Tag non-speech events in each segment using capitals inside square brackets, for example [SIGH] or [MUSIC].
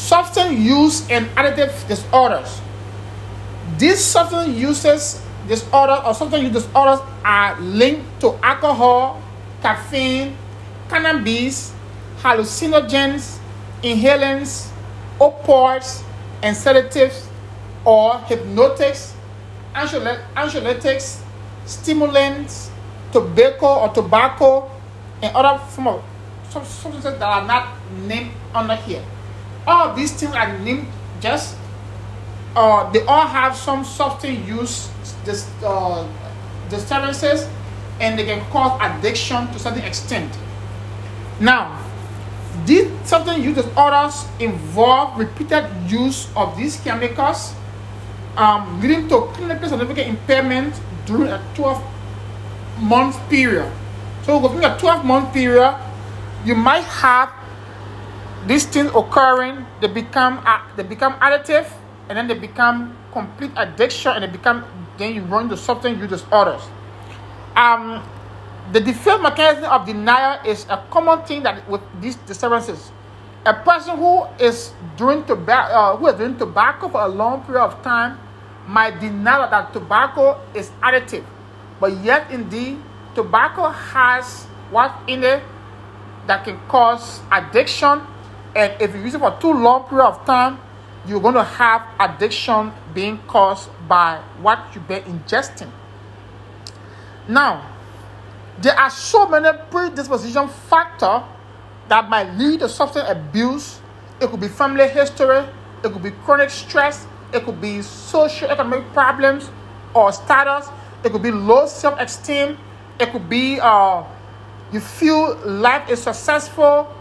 substance use and additive disorders. These substance uses disorders or substance use disorders are linked to alcohol, caffeine, cannabis, hallucinogens, inhalants, opioids, and sedatives or hypnotics, anxiolytics, stimulants, tobacco or tobacco, and other form of substances that are not named under here. All these things are named just, uh, they all have some substance use uh, disturbances and they can cause addiction to certain extent. Now, these substance use disorders involve repeated use of these chemicals, um, leading to clinically significant impairment during a 12 month period. So, within a 12 month period, you might have these things occurring. They become they become additive, and then they become complete addiction, and they become then you run the something you disorders. Um, the defense mechanism of denial is a common thing that with these disturbances. A person who is doing tobacco, uh, who is doing tobacco for a long period of time, might deny that tobacco is additive, but yet indeed, tobacco has what in it that can cause addiction, and if you use it for too long period of time, you're going to have addiction being caused by what you've been ingesting. Now, there are so many predisposition factors that might lead to substance abuse. It could be family history, it could be chronic stress, it could be socio-economic problems or status, it could be low self-esteem, it could be uh, you feel life is successful,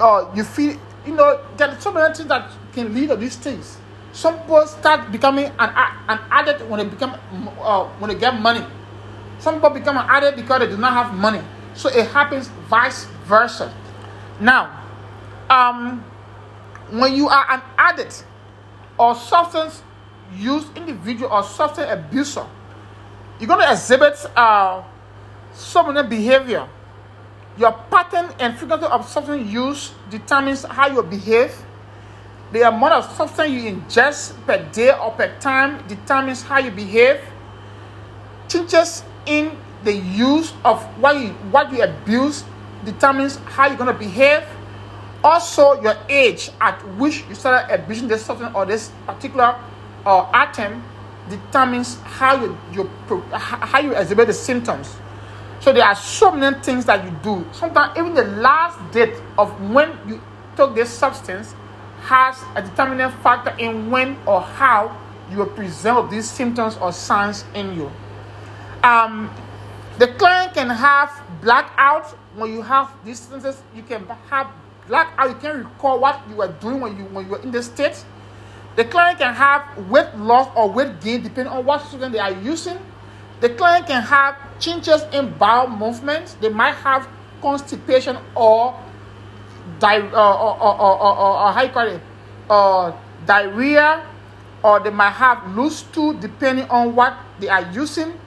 uh, you feel you know there are so many things that can lead to these things. Some people start becoming an, an addict when they become uh, when they get money. Some people become an addict because they do not have money. So it happens vice versa. Now, um, when you are an addict or substance use individual or substance abuser, you're going to exhibit uh, some behavior. Your pattern and frequency of substance use determines how you behave. The amount of substance you ingest per day or per time determines how you behave. Changes in the use of what you what you abuse determines how you're going to behave. Also, your age at which you started abusing this substance or this particular uh, item determines how you, you how you exhibit the symptoms. So there are so many things that you do. Sometimes even the last date of when you took this substance has a determining factor in when or how you will present these symptoms or signs in you. Um, the client can have blackout when you have these instances. You can have blackout. You can recall what you were doing when you when you were in the state. The client can have weight loss or weight gain depending on what student they are using. The client can have changes in bowel movements. They might have constipation or, di- uh, or, or, or, or, or how you call it, uh, diarrhea, or they might have loose stool depending on what they are using.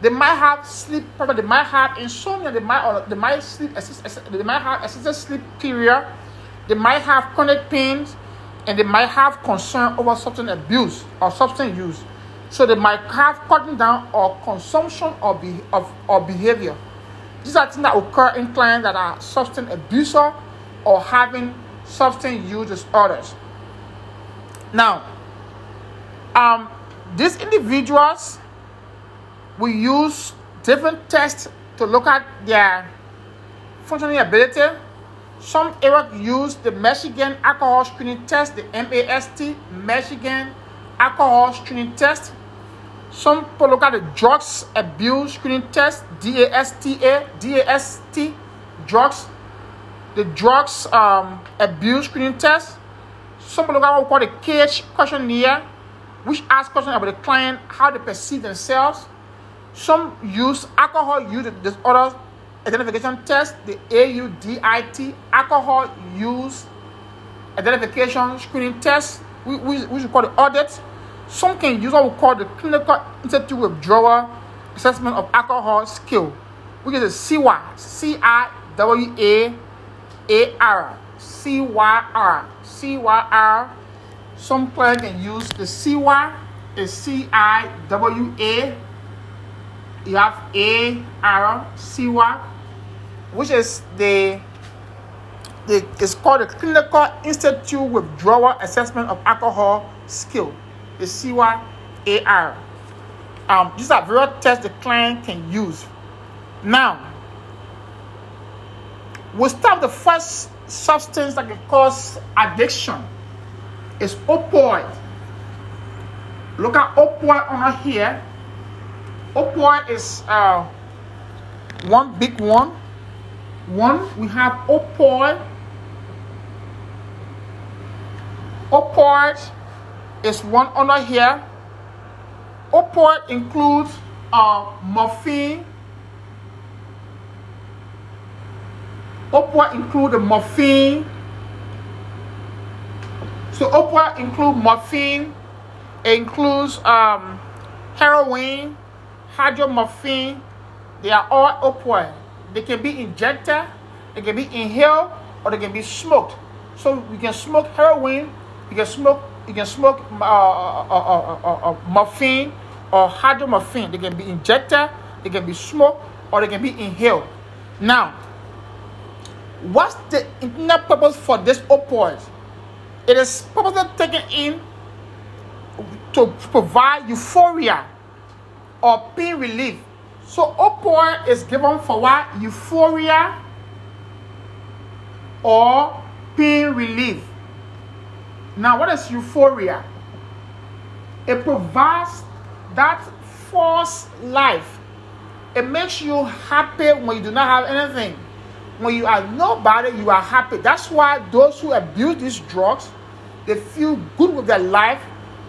They might have sleep problem. They might have insomnia. They might or they might sleep. They might have excessive sleep period. They might have chronic pains, and they might have concern over substance abuse or substance use. So they might have cutting down or consumption or be, of or behavior. These are things that occur in clients that are substance abuser or having substance use disorders. Now, um, these individuals we use different tests to look at their functioning ability. Some areas use the Michigan Alcohol Screening Test, the MAST, Michigan Alcohol Screening Test. Some people look at the Drugs Abuse Screening Test, DASTA, DAST, drugs, the Drugs um, Abuse Screening Test. Some people look at what we call the CAGE questionnaire, which asks questions about the client, how they perceive themselves some use alcohol use disorder identification test, the AUDIT, alcohol use identification screening test, which we, we should call the audit. Some can use what we call the clinical institute withdrawal assessment of alcohol skill, which is a CWA, C I W A A R. CYR. CYR. Some client can use the CY is C I W A. You have A R C Y, which is the the it's called the Clinical Institute Withdrawal Assessment of Alcohol Skill. The CYAR. Um, these are various tests the client can use. Now, we'll start the first substance that can cause addiction. Is opioid. Look at opioid on here. Opioid is uh, one big one. One, we have opioid. Opioid is one under here. Opioid includes uh, morphine. Opioid include morphine. So opioid include morphine, it includes um, heroin, hydromorphine. They are all opioid. They can be injected, they can be inhaled, or they can be smoked. So you can smoke heroin, you can smoke, you can smoke uh, uh, uh, morphine or hydromorphine. They can be injected, they can be smoked, or they can be inhaled. Now, what's the intended purpose for this opioid? It is purposely taken in to provide euphoria or pain relief. So opioid is given for what? Euphoria or pain relief. Now, what is euphoria? It provides that false life. It makes you happy when you do not have anything. When you are nobody, you are happy. That's why those who abuse these drugs, they feel good with their life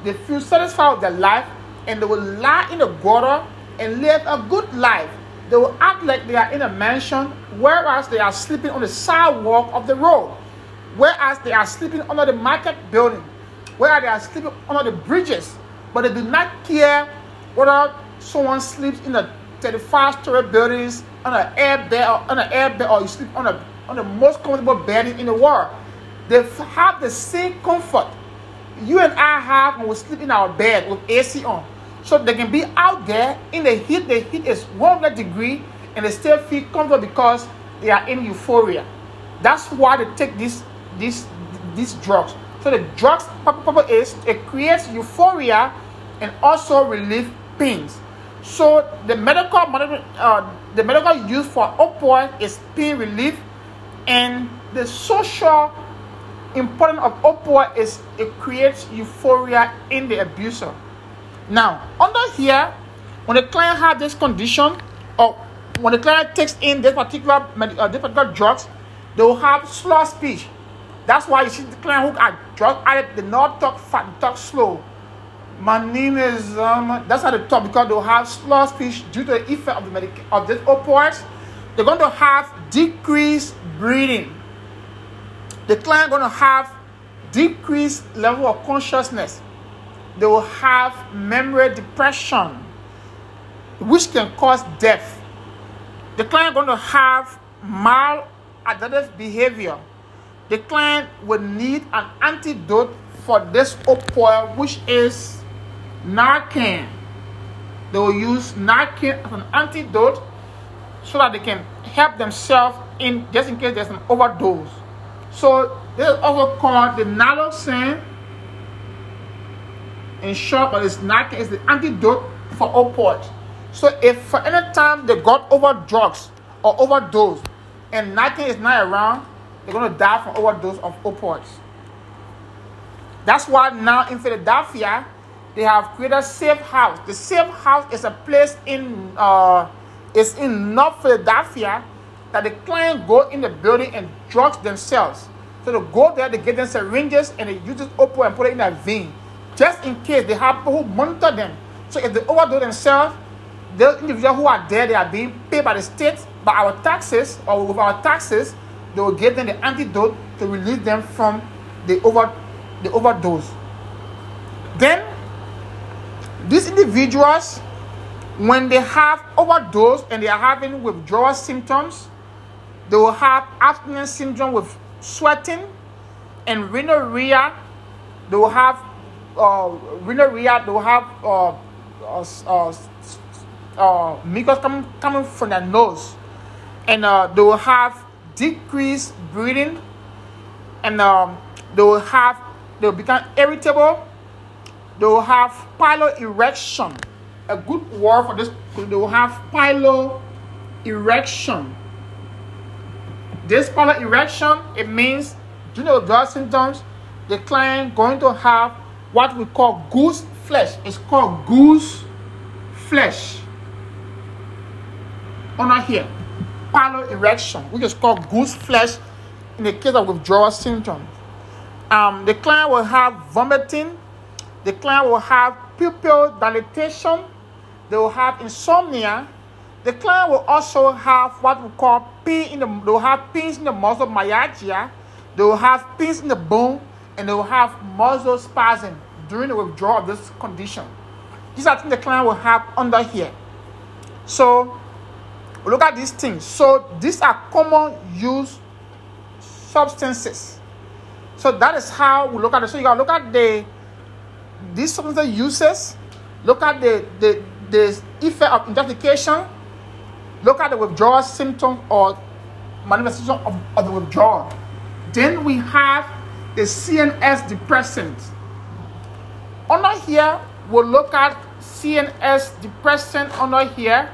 they feel satisfied with their life and they will lie in the gutter and live a good life. They will act like they are in a mansion, whereas they are sleeping on the sidewalk of the road, whereas they are sleeping under the market building, where they are sleeping under the bridges, but they do not care whether someone sleeps in the 35 story buildings on an air bed or on an air bed or you sleep on a on the most comfortable bed in the world. They have the same comfort you and I have when we sleep in our bed with AC on. So they can be out there in the heat. The heat is 100 degree and they still feel comfortable because they are in euphoria. That's why they take these these these drugs. So the drugs is it creates euphoria and also relieve pains. So the medical uh, the medical use for opioid is pain relief, and the social important of opioid is it creates euphoria in the abuser. Now, under here, when the client has this condition, or when the client takes in this particular uh, this particular drugs, they will have slow speech. That's why you see the client who are drug addict, they not talk fast, talk slow. My name is um, that's how they talk because they'll have slow speech due to the effect of the medic of this opioids. They're going to have decreased breathing the client going to have decreased level of consciousness. They will have memory depression, which can cause death. The client going to have maladaptive behavior. The client will need an antidote for this opioid, which is Narcan. They will use Narcan as an antidote so that they can help themselves in just in case there's an overdose. So this is also called the naloxone. In short, but it's not it's the antidote for opioids. So if for any time they got over drugs or overdose and nothing is not around, they're gonna die from overdose of opioids. That's why now in Philadelphia they have created a safe house. The safe house is a place in uh, is in North Philadelphia that the client go in the building and drugs themselves. So they go there, they get them syringes, and they use this opioid and put it in a vein. Just in case they have people who monitor them. So if they overdose themselves, the individuals who are there, they are being paid by the state, by our taxes, or with our taxes, they will give them the antidote to release them from the over the overdose. Then these individuals, when they have overdose and they are having withdrawal symptoms, they will have abstinence syndrome with sweating and rhinorrhea. They will have uh, rhinorrhea. They will have uh, uh, uh, uh, mucus coming, coming from their nose, and uh, they will have decreased breathing, and um, they will have they will become irritable. They will have piloerection. A good word for this. They will have piloerection. This piloerection it means during the withdrawal symptoms, the client going to have what we call goose flesh. It's called goose flesh. Under here, piloerection, which is called goose flesh in the case of withdrawal symptoms. Um, the client will have vomiting. The client will have pupil dilatation. They will have insomnia. The client will also have what we call pain in the. They will have pains in the muscle myalgia. They will have pains in the bone, and they will have muscle spasm during the withdrawal of this condition. These are things the client will have under here. So look at these things. So these are common use substances. So that is how we look at it. So you gotta look at the these substances uses, look at the the, the effect of intoxication, look at the withdrawal symptom or manifestation of, of the withdrawal. Then we have the CNS depressant. Under here, we'll look at CNS depressant under here.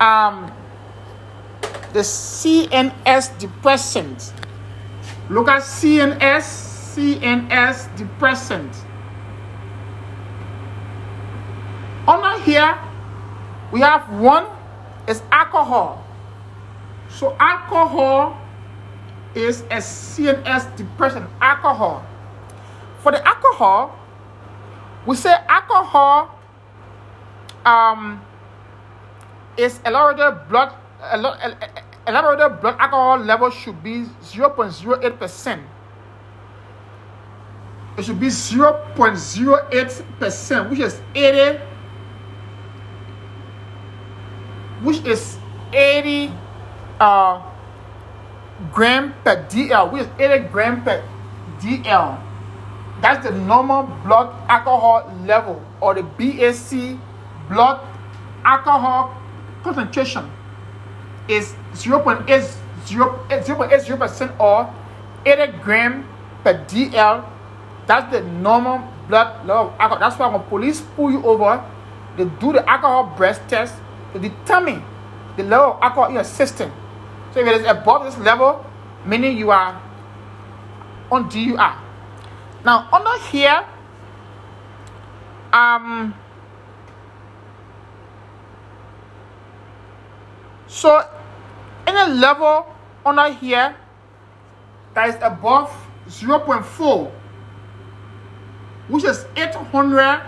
Um, the CNS depressant. Look at CNS, CNS depressant. Under here, we have one is alcohol. So alcohol is a CNS depressant. Alcohol. For the alcohol, we say alcohol um, is elevated blood elevated blood alcohol level should be 0.08%. It should be 0.08%, which is 80, which is 80 uh, gram per DL, which is 80 gram per DL. That's the normal blood alcohol level or the BAC blood alcohol concentration is 0.80% or 80 gram per DL. That's the normal blood level of alcohol. That's why when police pull you over, they do the alcohol breath test to determine the level of alcohol in your system. So if it is above this level, meaning you are on DUI. Now under here, um, so any level under here that is above 0.4, which is 800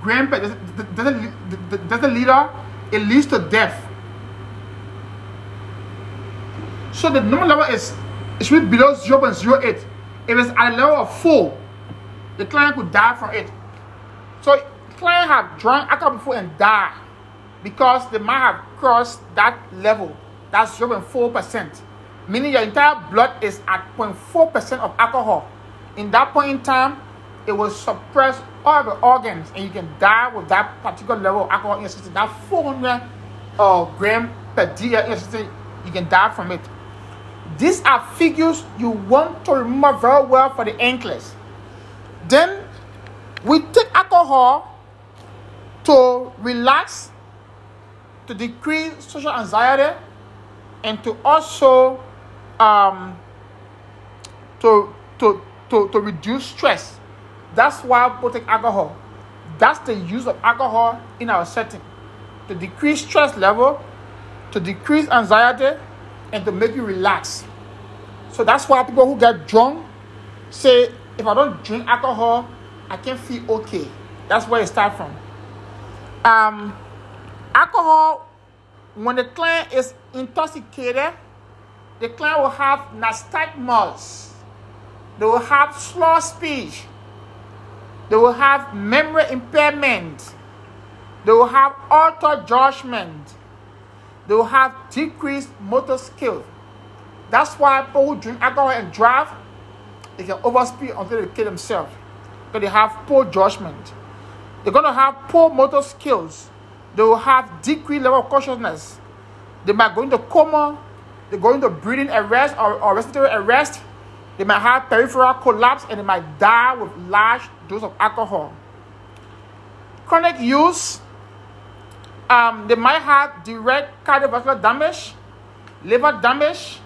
gram per deciliter, it leads to death. So the normal level is it should be below 0.08. If it's at a level of 4, the client could die from it. So client have drunk alcohol before and die because they might have crossed that level that's 0.4%. Meaning your entire blood is at 0.4% of alcohol. In that point in time, it will suppress all the organs and you can die with that particular level of alcohol in your system. That 400 uh, gram per day in your system, you can die from it. These are figures you want to remember very well for the NCLEX. Then we take alcohol to relax, to decrease social anxiety, and to also um, to, to, to, to reduce stress. That's why people take alcohol. That's the use of alcohol in our setting to decrease stress level, to decrease anxiety, and to make you relax. So that's why people who get drunk say, if I don't drink alcohol, I can't feel okay. That's where it starts from. Um, alcohol when the client is intoxicated, the client will have nystagmus. They will have slow speech. They will have memory impairment. They will have auto judgment. They will have decreased motor skills. That's why people who drink alcohol and drive, they can overspeed until they kill themselves. Because they have poor judgment. They're going to have poor motor skills. They will have decreased level of consciousness. They might go into coma. They go into breathing arrest or, or respiratory arrest. They might have peripheral collapse and they might die with large dose of alcohol. Chronic use, um, they might have direct cardiovascular damage, liver damage,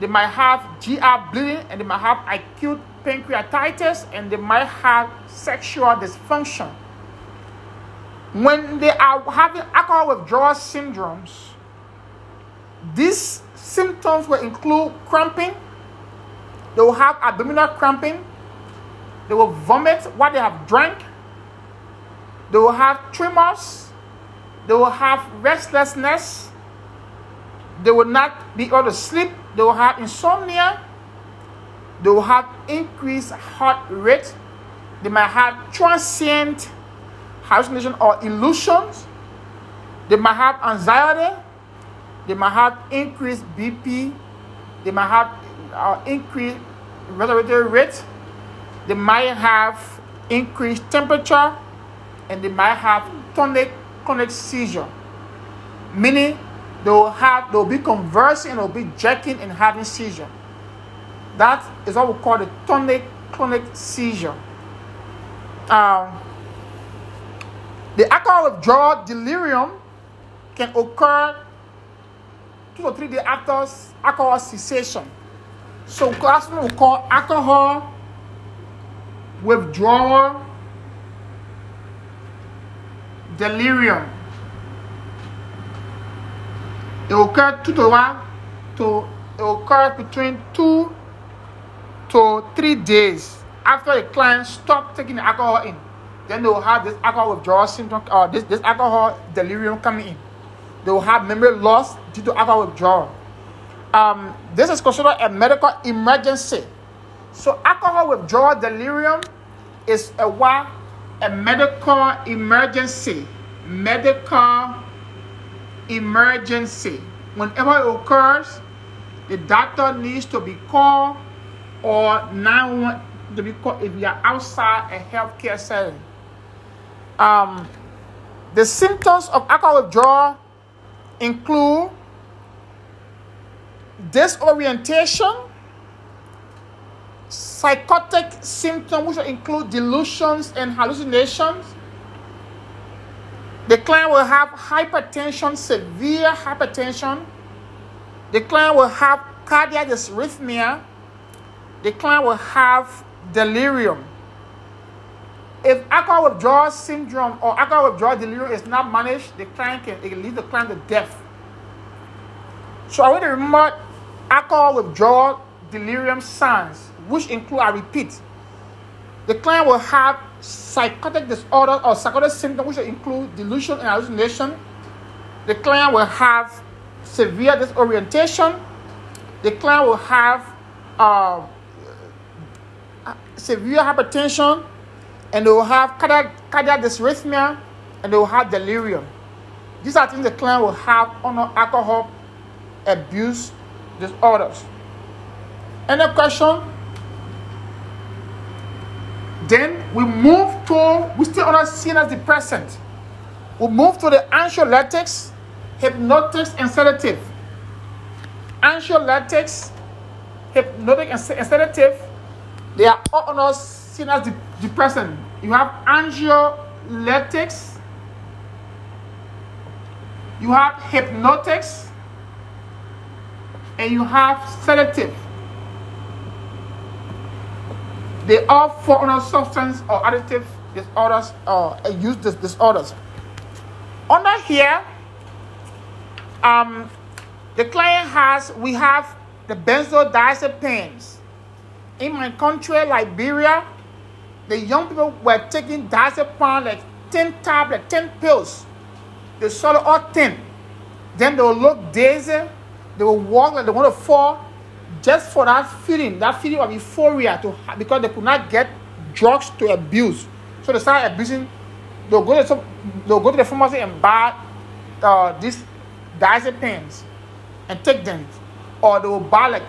they might have GI bleeding and they might have acute pancreatitis and they might have sexual dysfunction. When they are having alcohol withdrawal syndromes, these symptoms will include cramping, they will have abdominal cramping, they will vomit what they have drank, they will have tremors, they will have restlessness, they will not be able to sleep, they will have insomnia, they will have increased heart rate, they might have transient hallucination or illusions, they might have anxiety, they might have increased BP, they might have uh, increased respiratory rate, they might have increased temperature, and they might have tonic clonic seizure, meaning they will have they will be conversing and they'll be jerking and having seizure. That is what we call the tonic clonic seizure. Um, the alcohol withdrawal delirium can occur two or three days after alcohol cessation. So what we call alcohol withdrawal delirium. It occurs two to one to it occurs between two to three days after the client stopped taking alcohol in. Then they will have this alcohol withdrawal syndrome or uh, this, this alcohol delirium coming in. They will have memory loss due to alcohol withdrawal. Um, this is considered a medical emergency. So alcohol withdrawal delirium is a what? A medical emergency. Medical emergency. Whenever it occurs, the doctor needs to be called or 911 to be called if you are outside a healthcare setting. Um, the symptoms of alcohol withdrawal include disorientation, psychotic symptoms, which include delusions and hallucinations. The client will have hypertension, severe hypertension. The client will have cardiac arrhythmia. The client will have delirium. If alcohol withdrawal syndrome or alcohol withdrawal delirium is not managed, the client can, it can lead the client to death. So I want to remember alcohol withdrawal delirium signs, which include, I repeat, the client will have psychotic disorder or psychotic symptoms, which include delusion and hallucination. The client will have severe disorientation. The client will have uh, severe hypertension, and they will have cardiac, dysrhythmia, and they will have delirium. These are things the client will have under alcohol abuse disorders. Any question? Then we move to, we still under CNS depressant. We move to the anxiolytics, hypnotics, and sedative. Anxiolytics, hypnotic, and sedative, they are all CNS de- depressant. You have anxiolytics, you have hypnotics, and you have sedative. They all fall under substance or additive disorders or uh, use disorders. Under here, um, the client has we have the benzodiazepines. In my country, Liberia, the young people were taking diazepam like 10 tablets, 10 pills. They swallow all 10. Then they will look dizzy. They will walk like they want to fall just for that feeling, that feeling of euphoria to because they could not get drugs to abuse. So they started abusing. They'll go to they'll go to the pharmacy and buy uh, these diazepams and take them. or they will buy like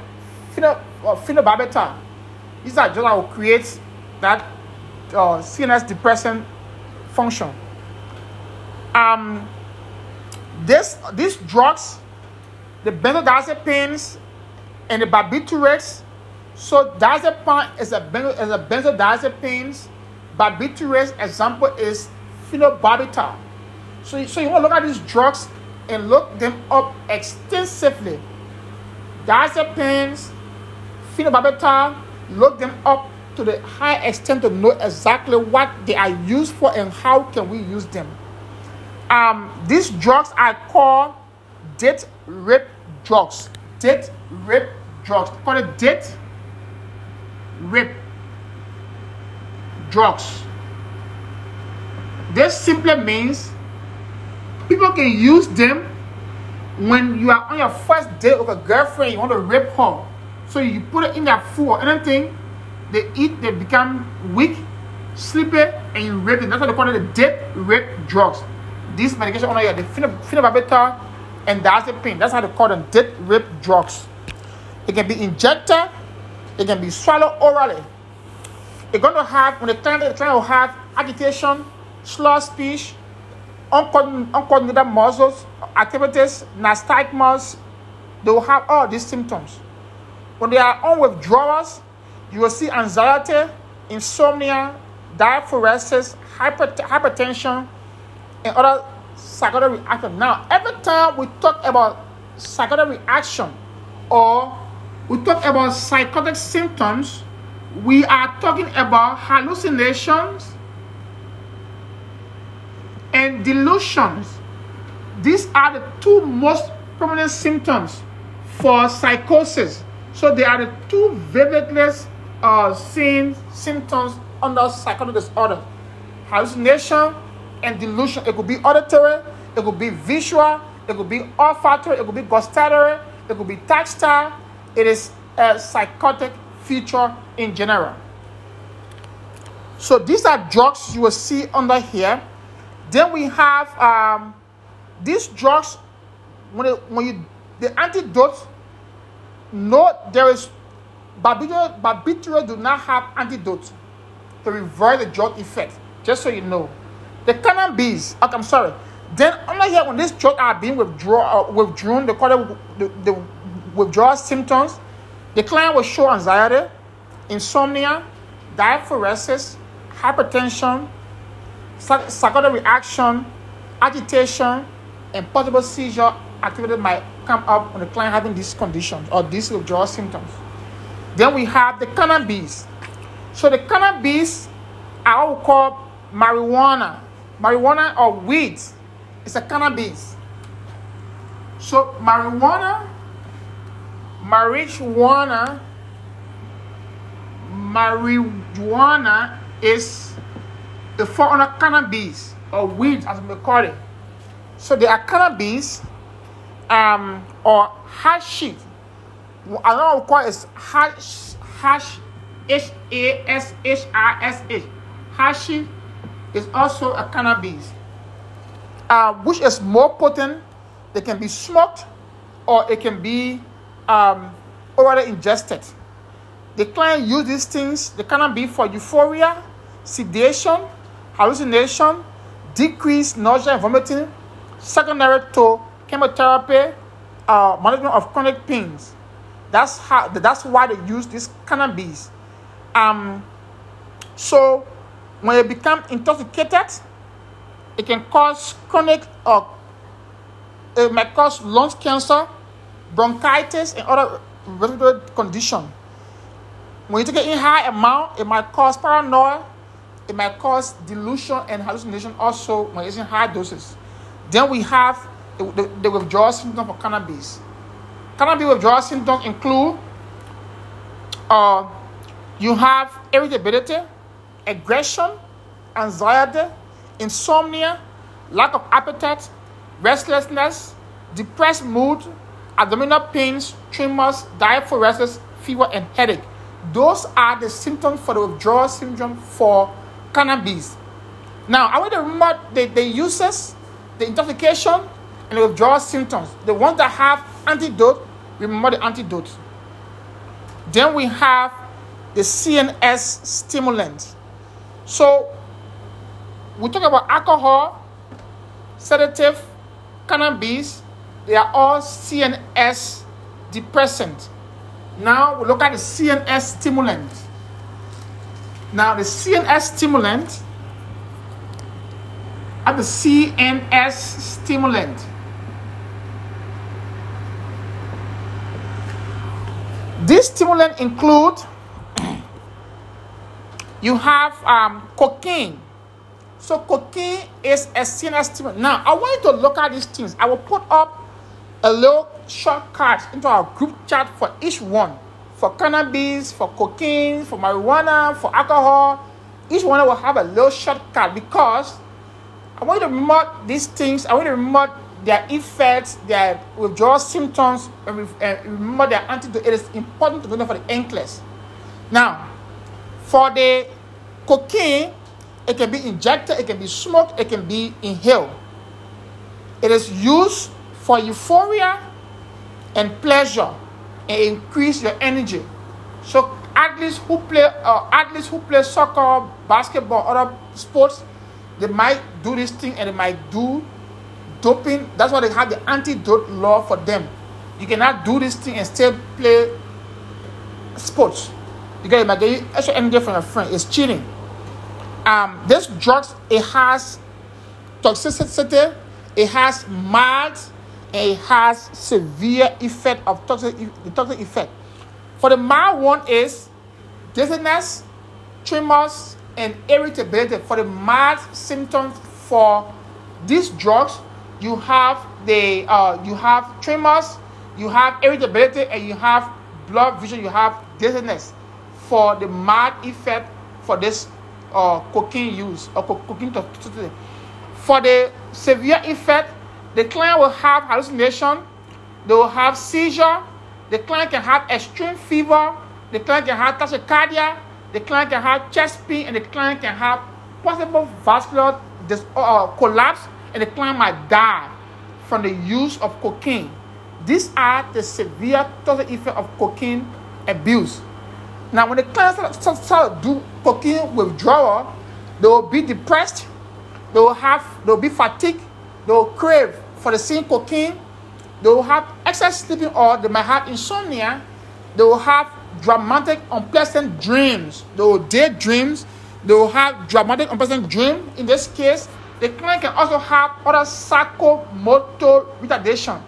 phenobarbital. These are drugs that will create that uh, CNS depressant function. Um, this these drugs, the benzodiazepines and the barbiturates. So diazepam is a benzo, is a benzodiazepines. Barbiturates example is phenobarbital. So, so you want to look at these drugs and look them up extensively. Diazepams, phenobarbital, look them up to the high extent to know exactly what they are used for and how can we use them. Um, these drugs are called date rape drugs. Date rape drugs. Call it date rape drugs. This simply means people can use them when you are on your first date with a girlfriend, you want to rape her. So you put it in their food or anything, they eat, they become weak, sleepy, and them. That's why they call it the date rape drugs. This medication on here, the phenobarbital and diazepam. That's how they call them date rape drugs. It can be injected, it can be swallowed orally. You're going to have, when the client, the client to have agitation, slur speech, uncoordinated muscles, activities, nystagmus, they will have all these symptoms. When they are on withdrawals, you will see anxiety, insomnia, diaphoresis, hypertension, and other psychotic reaction. Now, every time we talk about psychotic reaction or we talk about psychotic symptoms, we are talking about hallucinations, and delusions. These are the two most prominent symptoms for psychosis. So they are the two vividly uh, seen symptoms under psychotic disorder. Hallucination and delusion. It could be auditory, it could be visual, it could be olfactory, it could be gustatory, it could be tactile. It is a psychotic feature in general. So these are drugs you will see under here. Then we have um, these drugs. When it, when you the antidote, no, there is barbiturate. Do not have antidote to reverse the drug effect. Just so you know, the cannabis. Okay, I'm sorry. Then under here, when these drugs are being withdraw, uh, withdrawn, it the, the withdrawal symptoms. The client will show anxiety, insomnia, diaphoresis, hypertension, psychotic reaction, agitation, and possible seizure activity might come up when the client having these conditions or these withdrawal symptoms. Then we have the cannabis. So the cannabis, I will call marijuana. Marijuana or weed is a cannabis. So marijuana, marijuana, marijuana is the fall under cannabis or weed as we call it. So there are cannabis um, or hashish. Another call is hash hash H A S H I S H. Hashish is also a cannabis, uh, which is more potent. It can be smoked or it can be um, orally ingested. The client use these things, the cannabis for euphoria, sedation, hallucination, decreased nausea and vomiting, secondary to chemotherapy, uh, management of chronic pains. That's how. That's why they use this cannabis. Um, so when you become intoxicated, it can cause chronic or it might cause lung cancer, bronchitis, and other respiratory condition. When you take it in high amount, it might cause paranoia, it might cause delusion and hallucination also when it's in high doses. Then we have the, the, the withdrawal symptoms for cannabis. Cannabis withdrawal symptoms include uh, you have irritability, aggression, anxiety, insomnia, lack of appetite, restlessness, depressed mood, abdominal pains, tremors, diaphoresis, fever, and headache. Those are the symptoms for the withdrawal syndrome for cannabis. Now, I want to remember the, the uses, the intoxication, and the withdrawal symptoms. The ones that have antidote Remember the antidote. Then we have the CNS stimulant. So we talk about alcohol, sedative, cannabis. They are all CNS depressant. Now we look at the CNS stimulant. Now the CNS stimulant at the CNS stimulant. This stimulant include you have um, cocaine. So cocaine is a CNS stimulant. Now I want you to look at these things. I will put up a little shortcut into our group chat for each one. For cannabis, for cocaine, for marijuana, for alcohol. Each one will have a little shortcut because I want you to remember these things. I want you to remember their effects, their withdrawal symptoms, and remember their antidote. It is important to know for the NCLEX. Now, for the cocaine, it can be injected, it can be smoked, it can be inhaled. It is used for euphoria and pleasure and increase your energy. So athletes who play uh, athletes who play soccer, basketball, other sports, they might do this thing and they might do doping. That's why they have the antidote law for them. You cannot do this thing and still play sports. Because it might get you extra energy from your friend. It's cheating. Um, this drugs it has toxicity, it has mild, and it has severe effect of toxic the toxic effect. For the mild one is dizziness, tremors, and irritability for the mild symptoms for these drugs you have the uh, you have tremors you have irritability and you have blood vision you have dizziness for the mild effect for this uh, cocaine use or co- cocaine toxicity for the severe effect the client will have hallucination they will have seizure the client can have extreme fever the client can have tachycardia the client can have chest pain and the client can have possible vascular dis- uh, collapse and the client might die from the use of cocaine. These are the severe toxic effects of cocaine abuse. Now, when the client start, start, to do cocaine withdrawal, they will be depressed, they will have, they will be fatigued, they will crave for the same cocaine, they will have excess sleeping or they might have insomnia, they will have dramatic, unpleasant dreams. They will daydreams. They will have dramatic, unpleasant dream. In this case, the client can also have other psychomotor retardation.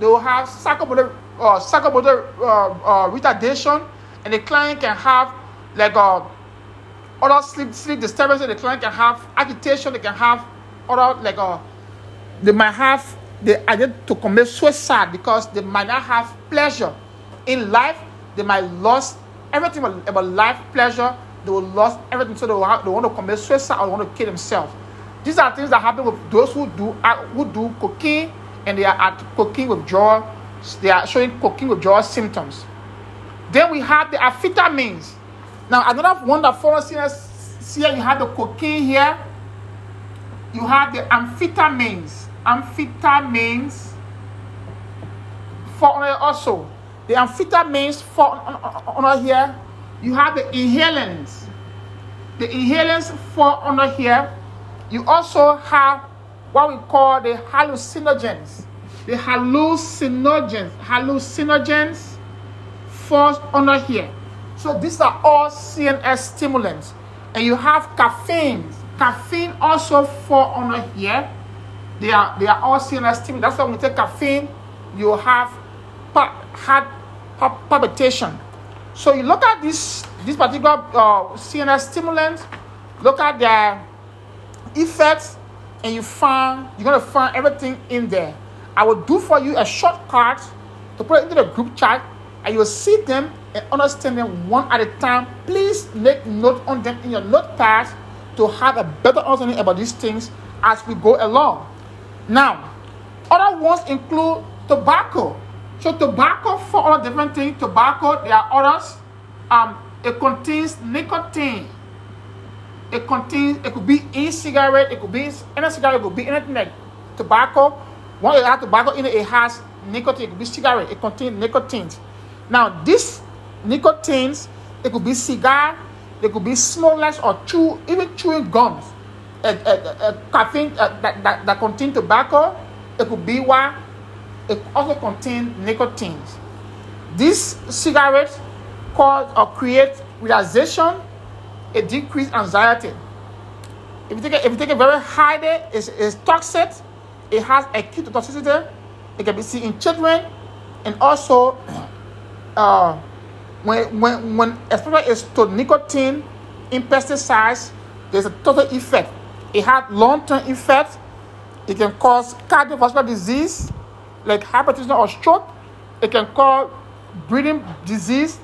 They will have psychomotor, uh, psychomotor uh, uh, retardation, and the client can have like uh, other sleep sleep disturbances. The client can have agitation. They can have other like uh, they might have the idea to commit suicide because they might not have pleasure in life they might lose everything about life, pleasure. They will lose everything, so they, will have, they want to commit suicide or want to kill themselves. These are things that happen with those who do uh, who do cocaine and they are at cocaine withdrawal. They are showing cocaine withdrawal symptoms. Then we have the amphetamines. Now another one that follows here, here you have the cocaine here. You have the amphetamines. Amphetamines. For also the amphetamines fall under here. You have the inhalants. The inhalants fall under here. You also have what we call the hallucinogens. The hallucinogens, hallucinogens falls under here. So these are all CNS stimulants. And you have caffeine. Caffeine also fall under here. They are they are all CNS stimulants. That's why when you take caffeine, you have heart palpitation. So you look at this this particular uh, CNS stimulant, look at their effects, and you find you're gonna find everything in there. I will do for you a shortcut to put it into the group chat, and you'll see them and understand them one at a time. Please make note on them in your notepad to have a better understanding about these things as we go along. Now, other ones include tobacco. So tobacco for all different things. Tobacco, there are others. Um, it contains nicotine. It contains, it could be e-cigarette, it could be any cigarette, it could be anything like tobacco. When it has tobacco in it, it has nicotine. It could be cigarette. It contains nicotine. Now, these nicotines, it could be cigar, they could be smokeless or chew, even chewing gums. A, a, a caffeine uh, that, that, that contain tobacco, it could be what it also contain nicotine. This cigarette cause or create relaxation, a decreased anxiety. If you take a, if you take it very high there, it's, it's toxic, it has acute toxicity, it can be seen in children, and also [CLEARS THROAT] uh, when, when, when especially it's to nicotine in pesticides, there's a total effect. It has long-term effect. It can cause cardiovascular disease like hypertension or stroke. It can cause breathing disease,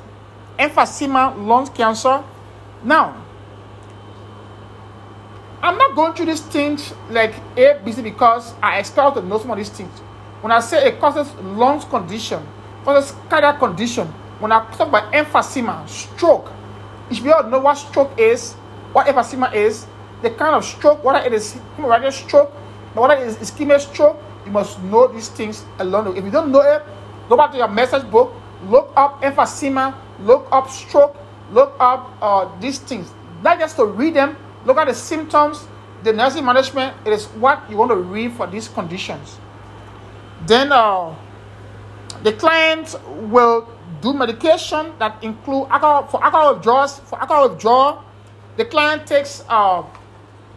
emphysema, lung cancer. Now, I'm not going through these things like A, B, C because I expect to know some of these things. When I say it causes lungs condition, causes cardiac condition, when I talk about emphysema, stroke, if you to know what stroke is, what emphysema is, the kind of stroke, whether it is hemorrhagic stroke, whether it is ischemic stroke, you must know these things alone. If you don't know it, go back to your message book, look up emphysema, look up stroke, look up uh, these things. Not just to read them, look at the symptoms, the nursing management. It is what you want to read for these conditions. Then uh, the client will do medication that include alcohol for alcohol withdrawals. For alcohol withdrawal, the client takes uh,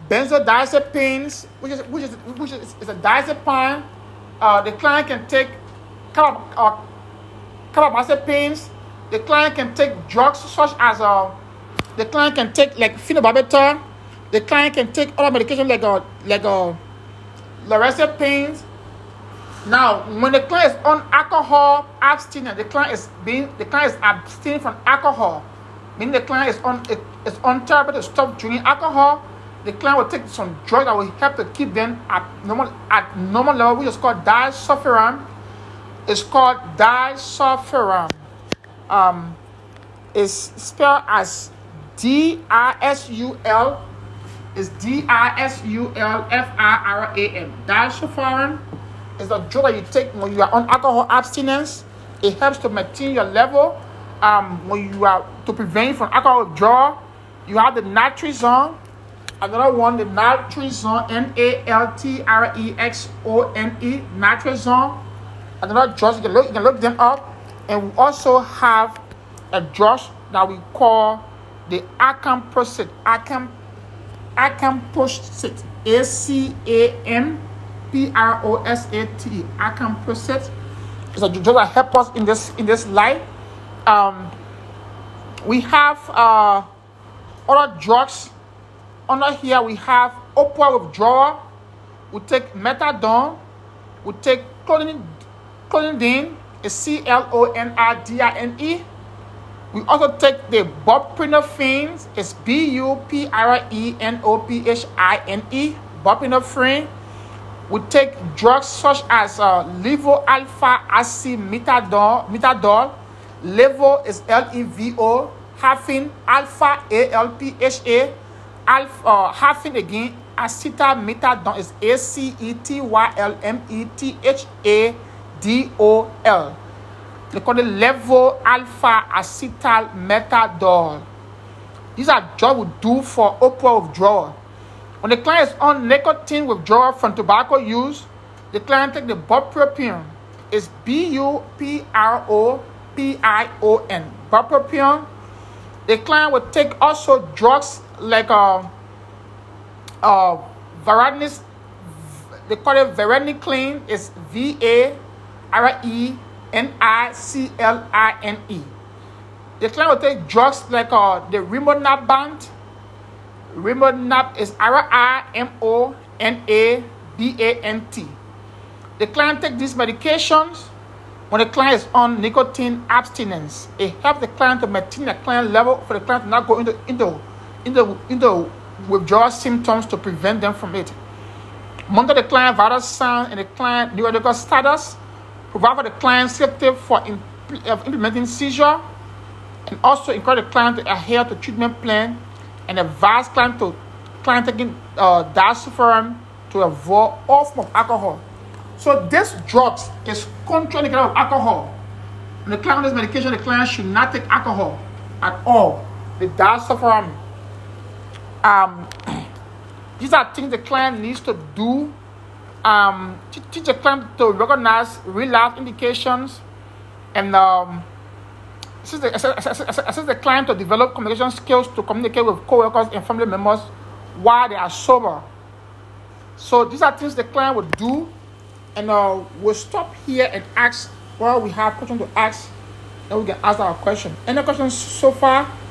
benzodiazepines, which is which is which is, is a diazepam. Uh, the client can take carb, uh. The client can take drugs such as uh, the client can take like phenobarbital. The client can take other medication like uh, like uh, lorazepam now, when the client is on alcohol abstinence, the client is being the client is abstaining from alcohol, meaning the client is on is on therapy to stop drinking alcohol. The client will take some drug that will help to keep them at normal at normal level, which is called disulfiram. It's called disulfiram. Um, it's spelled as D I S U L. Is D I S U L F I R A M. Disulfiram is a drug that you take when you are on alcohol abstinence. It helps to maintain your level. Um, when you are to prevent from alcohol withdrawal, you have the naltrexone. Another one, the naltrexone, N A L T R E X O N E, naltrexone. Another drug you can look, you can look them up. And we also have a drug that we call the acamprosate. Acam, acamprosate. A C A M P R O S A T. Acamprosate. A drug that help us in this in this life. Um, we have uh, other drugs. Under here we have opioid withdrawal. We take methadone. We take clonidine. Is C L O N R D I N E. We also take the buprenorphine. It's B U P R E N O P H I N E. Buprenorphine we take drugs such as uh, levo alpha acetylmethadol, methadol. Levo is L E V O, halfing alpha A L P H A, alpha uh, halfing again acetylmethadol is A C E T Y L M E T H A D O L. They call it levo alpha acetylmethadol. These are drugs we do for opioid withdrawal. When the client is on nicotine withdrawal from tobacco use, the client take the bupropion. It's B-U-P-R-O-P-I-O-N. Bupropion. The client will take also drugs like uh, uh, Varenicline. They call it Varenicline. It's V-A-R-E-N-I-C-L-I-N-E. The client will take drugs like uh, the Rimonabant Rimonabant is R I M O N A B A N T. The client take these medications when the client is on nicotine abstinence. It helps the client to maintain the client level for the client to not go into into into into withdrawal symptoms to prevent them from it. Monitor the client vital signs and the client neurological status. Provide the client safety for implementing seizure, and also encourage the client to adhere to treatment plan and advise client to client taking uh, disulfiram to avoid all form of alcohol. So this drugs is contraindicated with alcohol. And the client on medication, the client should not take alcohol at all. The disulfiram. Um, [CLEARS THROAT] these are things the client needs to do. Um, teach the client to recognize relapse indications and um, assist the, assist, assist the client to develop communication skills to communicate with co-workers and family members while they are sober. So these are things the client would do, and uh, we'll stop here and ask. Well, we have questions to ask, and we can ask our question. Any questions so far?